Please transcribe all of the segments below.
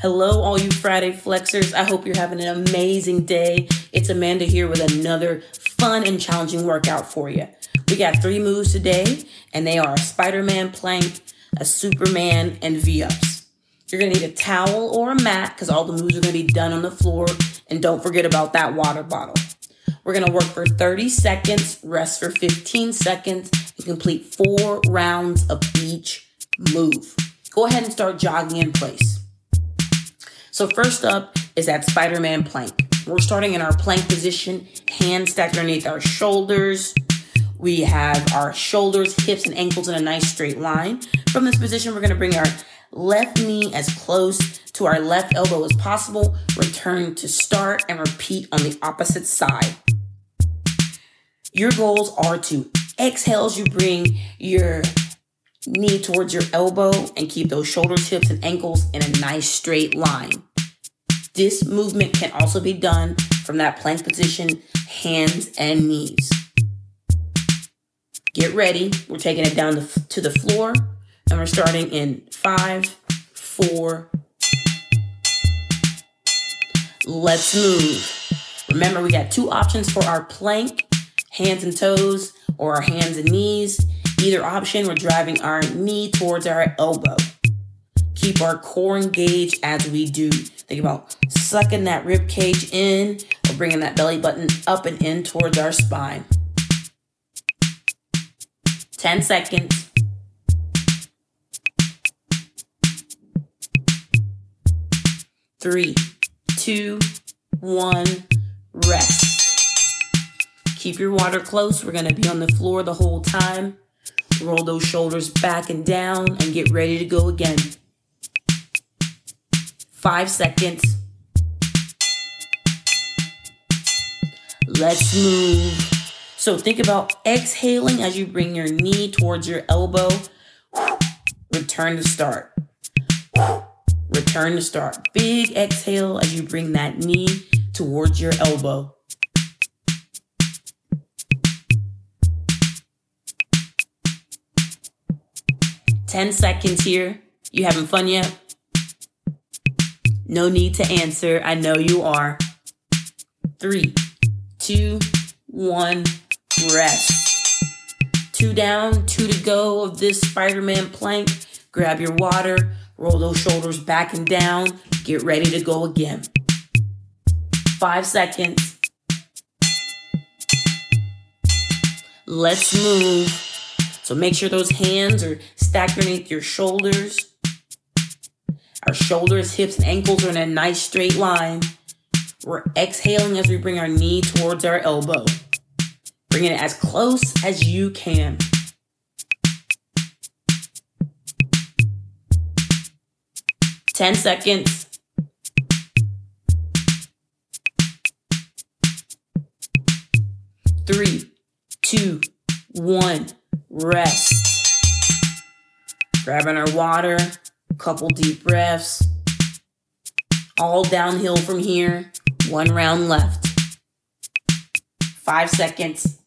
Hello, all you Friday flexors. I hope you're having an amazing day. It's Amanda here with another fun and challenging workout for you. We got three moves today, and they are a Spider Man plank, a Superman, and V ups. You're gonna need a towel or a mat because all the moves are gonna be done on the floor, and don't forget about that water bottle. We're gonna work for 30 seconds, rest for 15 seconds, and complete four rounds of each move. Go ahead and start jogging in place. So, first up is that Spider Man plank. We're starting in our plank position, hands stacked underneath our shoulders. We have our shoulders, hips, and ankles in a nice straight line. From this position, we're gonna bring our left knee as close to our left elbow as possible. Return to start and repeat on the opposite side. Your goals are to exhale as you bring your knee towards your elbow and keep those shoulders, hips, and ankles in a nice straight line. This movement can also be done from that plank position, hands and knees. Get ready. We're taking it down to the floor and we're starting in five, four. Let's move. Remember, we got two options for our plank hands and toes or our hands and knees. Either option, we're driving our knee towards our elbow. Keep our core engaged as we do. Think about sucking that rib cage in or bringing that belly button up and in towards our spine. 10 seconds. Three, two, one, rest. Keep your water close. We're going to be on the floor the whole time. Roll those shoulders back and down and get ready to go again. Five seconds. Let's move. So think about exhaling as you bring your knee towards your elbow. Return to start. Return to start. Big exhale as you bring that knee towards your elbow. Ten seconds here. You having fun yet? No need to answer. I know you are. Three, two, one, rest. Two down, two to go of this Spider Man plank. Grab your water, roll those shoulders back and down. Get ready to go again. Five seconds. Let's move. So make sure those hands are stacked underneath your shoulders. Our shoulders, hips, and ankles are in a nice straight line. We're exhaling as we bring our knee towards our elbow. Bringing it as close as you can. Ten seconds. Three, two, one, rest. Grabbing our water, couple deep breaths. All downhill from here. One round left. Five seconds.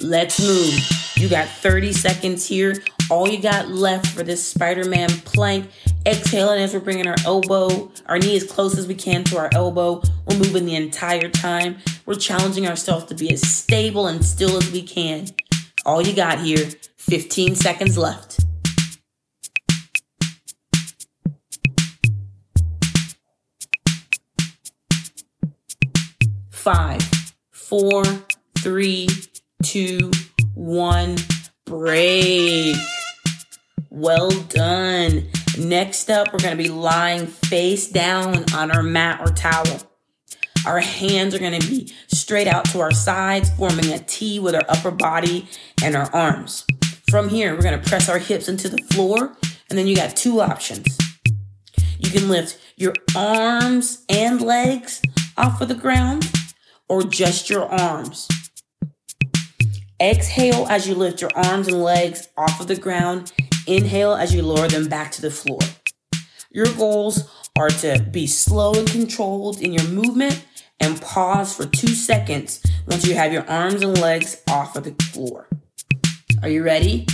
Let's move. You got 30 seconds here. All you got left for this Spider Man plank. Exhaling as we're bringing our elbow, our knee as close as we can to our elbow. We're moving the entire time. We're challenging ourselves to be as stable and still as we can. All you got here 15 seconds left. Five, four, three, two, one, break. Well done. Next up, we're going to be lying face down on our mat or towel. Our hands are going to be straight out to our sides, forming a T with our upper body and our arms. From here, we're gonna press our hips into the floor, and then you got two options. You can lift your arms and legs off of the ground, or just your arms. Exhale as you lift your arms and legs off of the ground. Inhale as you lower them back to the floor. Your goals are to be slow and controlled in your movement and pause for two seconds once you have your arms and legs off of the floor. Are you ready?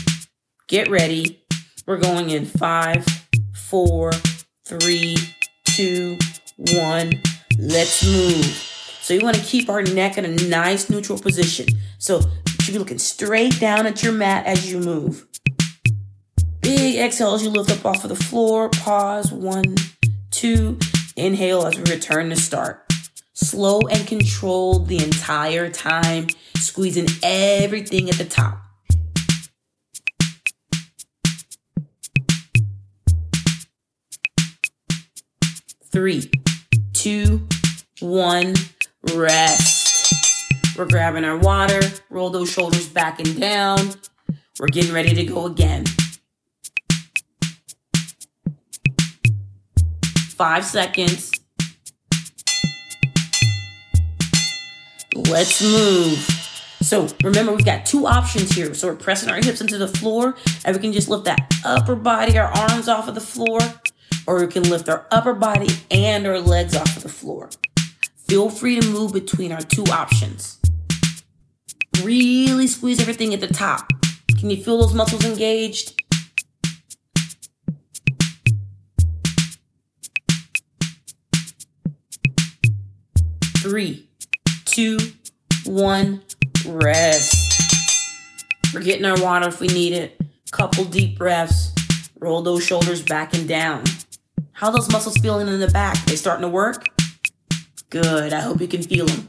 Get ready. We're going in five, four, three, two, one. Let's move. So you want to keep our neck in a nice neutral position. So you should be looking straight down at your mat as you move. Big exhale as you lift up off of the floor. Pause. One, two. Inhale as we return to start. Slow and controlled the entire time, squeezing everything at the top. Three, two, one, rest. We're grabbing our water, roll those shoulders back and down. We're getting ready to go again. Five seconds. Let's move. So remember, we've got two options here. So we're pressing our hips into the floor, and we can just lift that upper body, our arms off of the floor, or we can lift our upper body and our legs off of the floor. Feel free to move between our two options. Really squeeze everything at the top. Can you feel those muscles engaged? Three, two, one, rest. We're getting our water if we need it. Couple deep breaths. Roll those shoulders back and down. How those muscles feeling in the back? They starting to work? Good. I hope you can feel them.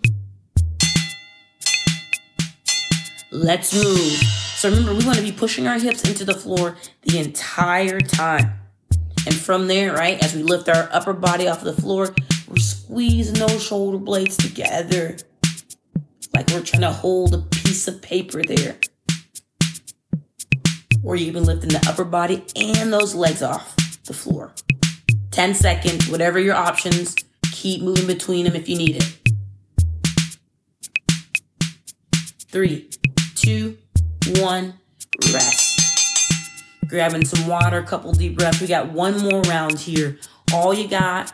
Let's move. So remember, we want to be pushing our hips into the floor the entire time. And from there, right, as we lift our upper body off the floor, we're squeezing those shoulder blades together. Like we're trying to hold a piece of paper there. Or you've been lifting the upper body and those legs off the floor. 10 seconds, whatever your options. Keep moving between them if you need it. Three, two, one, rest. Grabbing some water, couple deep breaths. We got one more round here. All you got,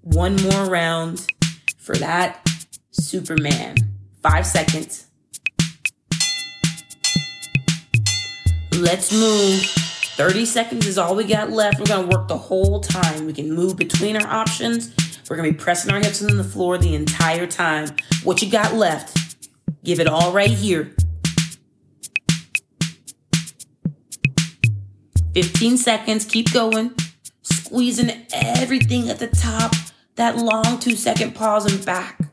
one more round for that Superman. Five seconds. Let's move. 30 seconds is all we got left. We're gonna work the whole time. We can move between our options. We're gonna be pressing our hips into the floor the entire time. What you got left? Give it all right here. 15 seconds, keep going. Squeezing everything at the top. That long two second pause and back.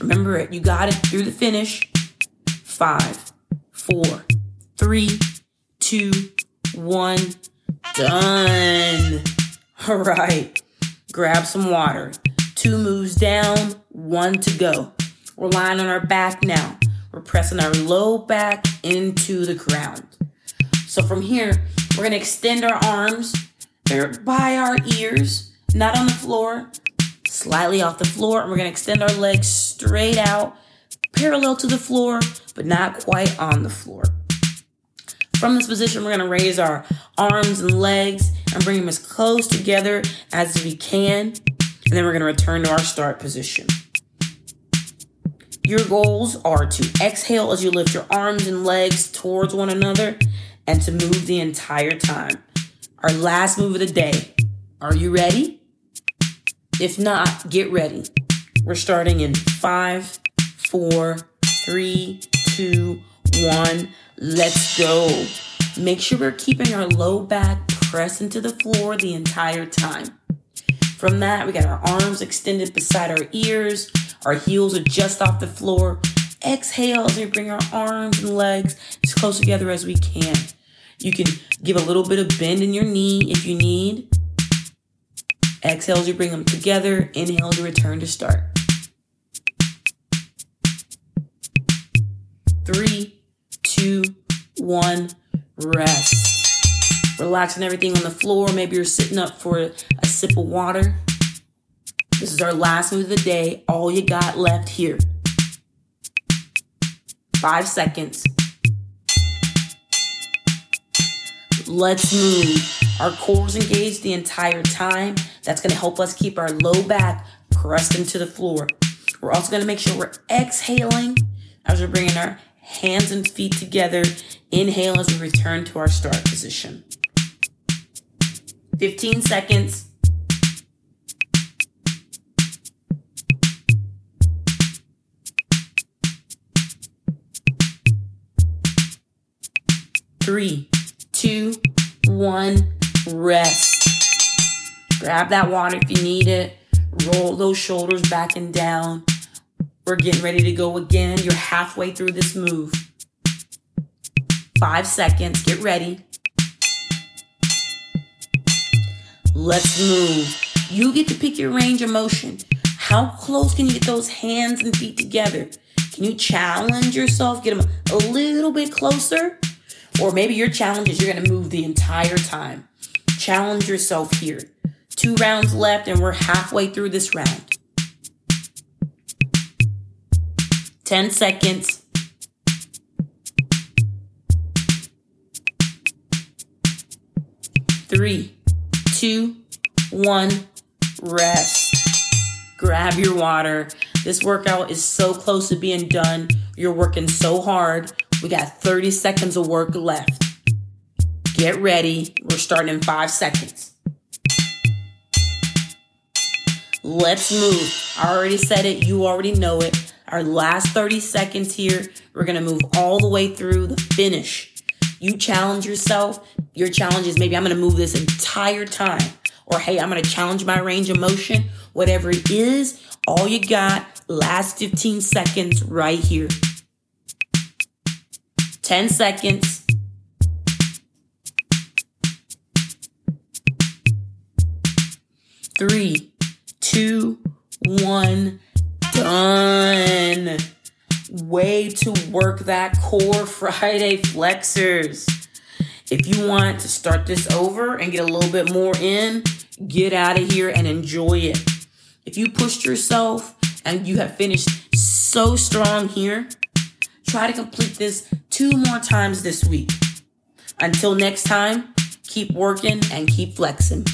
Remember it, you got it through the finish. Five, four, three, two, one, done. All right, grab some water. Two moves down, one to go. We're lying on our back now. We're pressing our low back into the ground. So from here, we're gonna extend our arms. They're by our ears, not on the floor, slightly off the floor. And we're gonna extend our legs straight out, parallel to the floor, but not quite on the floor. From this position, we're gonna raise our arms and legs and bring them as close together as we can. And then we're gonna return to our start position. Your goals are to exhale as you lift your arms and legs towards one another and to move the entire time. Our last move of the day. Are you ready? If not, get ready. We're starting in five, four, three, two, one. Let's go. Make sure we're keeping our low back pressed into the floor the entire time. From that, we got our arms extended beside our ears. Our heels are just off the floor. Exhale as we bring our arms and legs as close together as we can. You can give a little bit of bend in your knee if you need. Exhale as you bring them together. Inhale to return to start. Three, two, one, rest. Relaxing everything on the floor. Maybe you're sitting up for a sip of water. This is our last move of the day. All you got left here. Five seconds. Let's move. Our core's engaged the entire time. That's going to help us keep our low back pressed into the floor. We're also going to make sure we're exhaling as we're bringing our hands and feet together. Inhale as we return to our start position. 15 seconds. Three, two, one, rest. Grab that water if you need it. Roll those shoulders back and down. We're getting ready to go again. You're halfway through this move. Five seconds. Get ready. Let's move. You get to pick your range of motion. How close can you get those hands and feet together? Can you challenge yourself? Get them a little bit closer? Or maybe your challenge is you're going to move the entire time. Challenge yourself here. Two rounds left, and we're halfway through this round. 10 seconds. Three, two, one, rest. Grab your water. This workout is so close to being done. You're working so hard. We got 30 seconds of work left. Get ready. We're starting in five seconds. Let's move. I already said it. You already know it. Our last 30 seconds here, we're going to move all the way through the finish. You challenge yourself. Your challenge is maybe I'm going to move this entire time. Or hey, I'm going to challenge my range of motion. Whatever it is, all you got, last 15 seconds right here. 10 seconds. Three, two, one, done. Way to work that core Friday flexors. If you want to start this over and get a little bit more in, get out of here and enjoy it. If you pushed yourself and you have finished so strong here, try to complete this two more times this week. Until next time, keep working and keep flexing.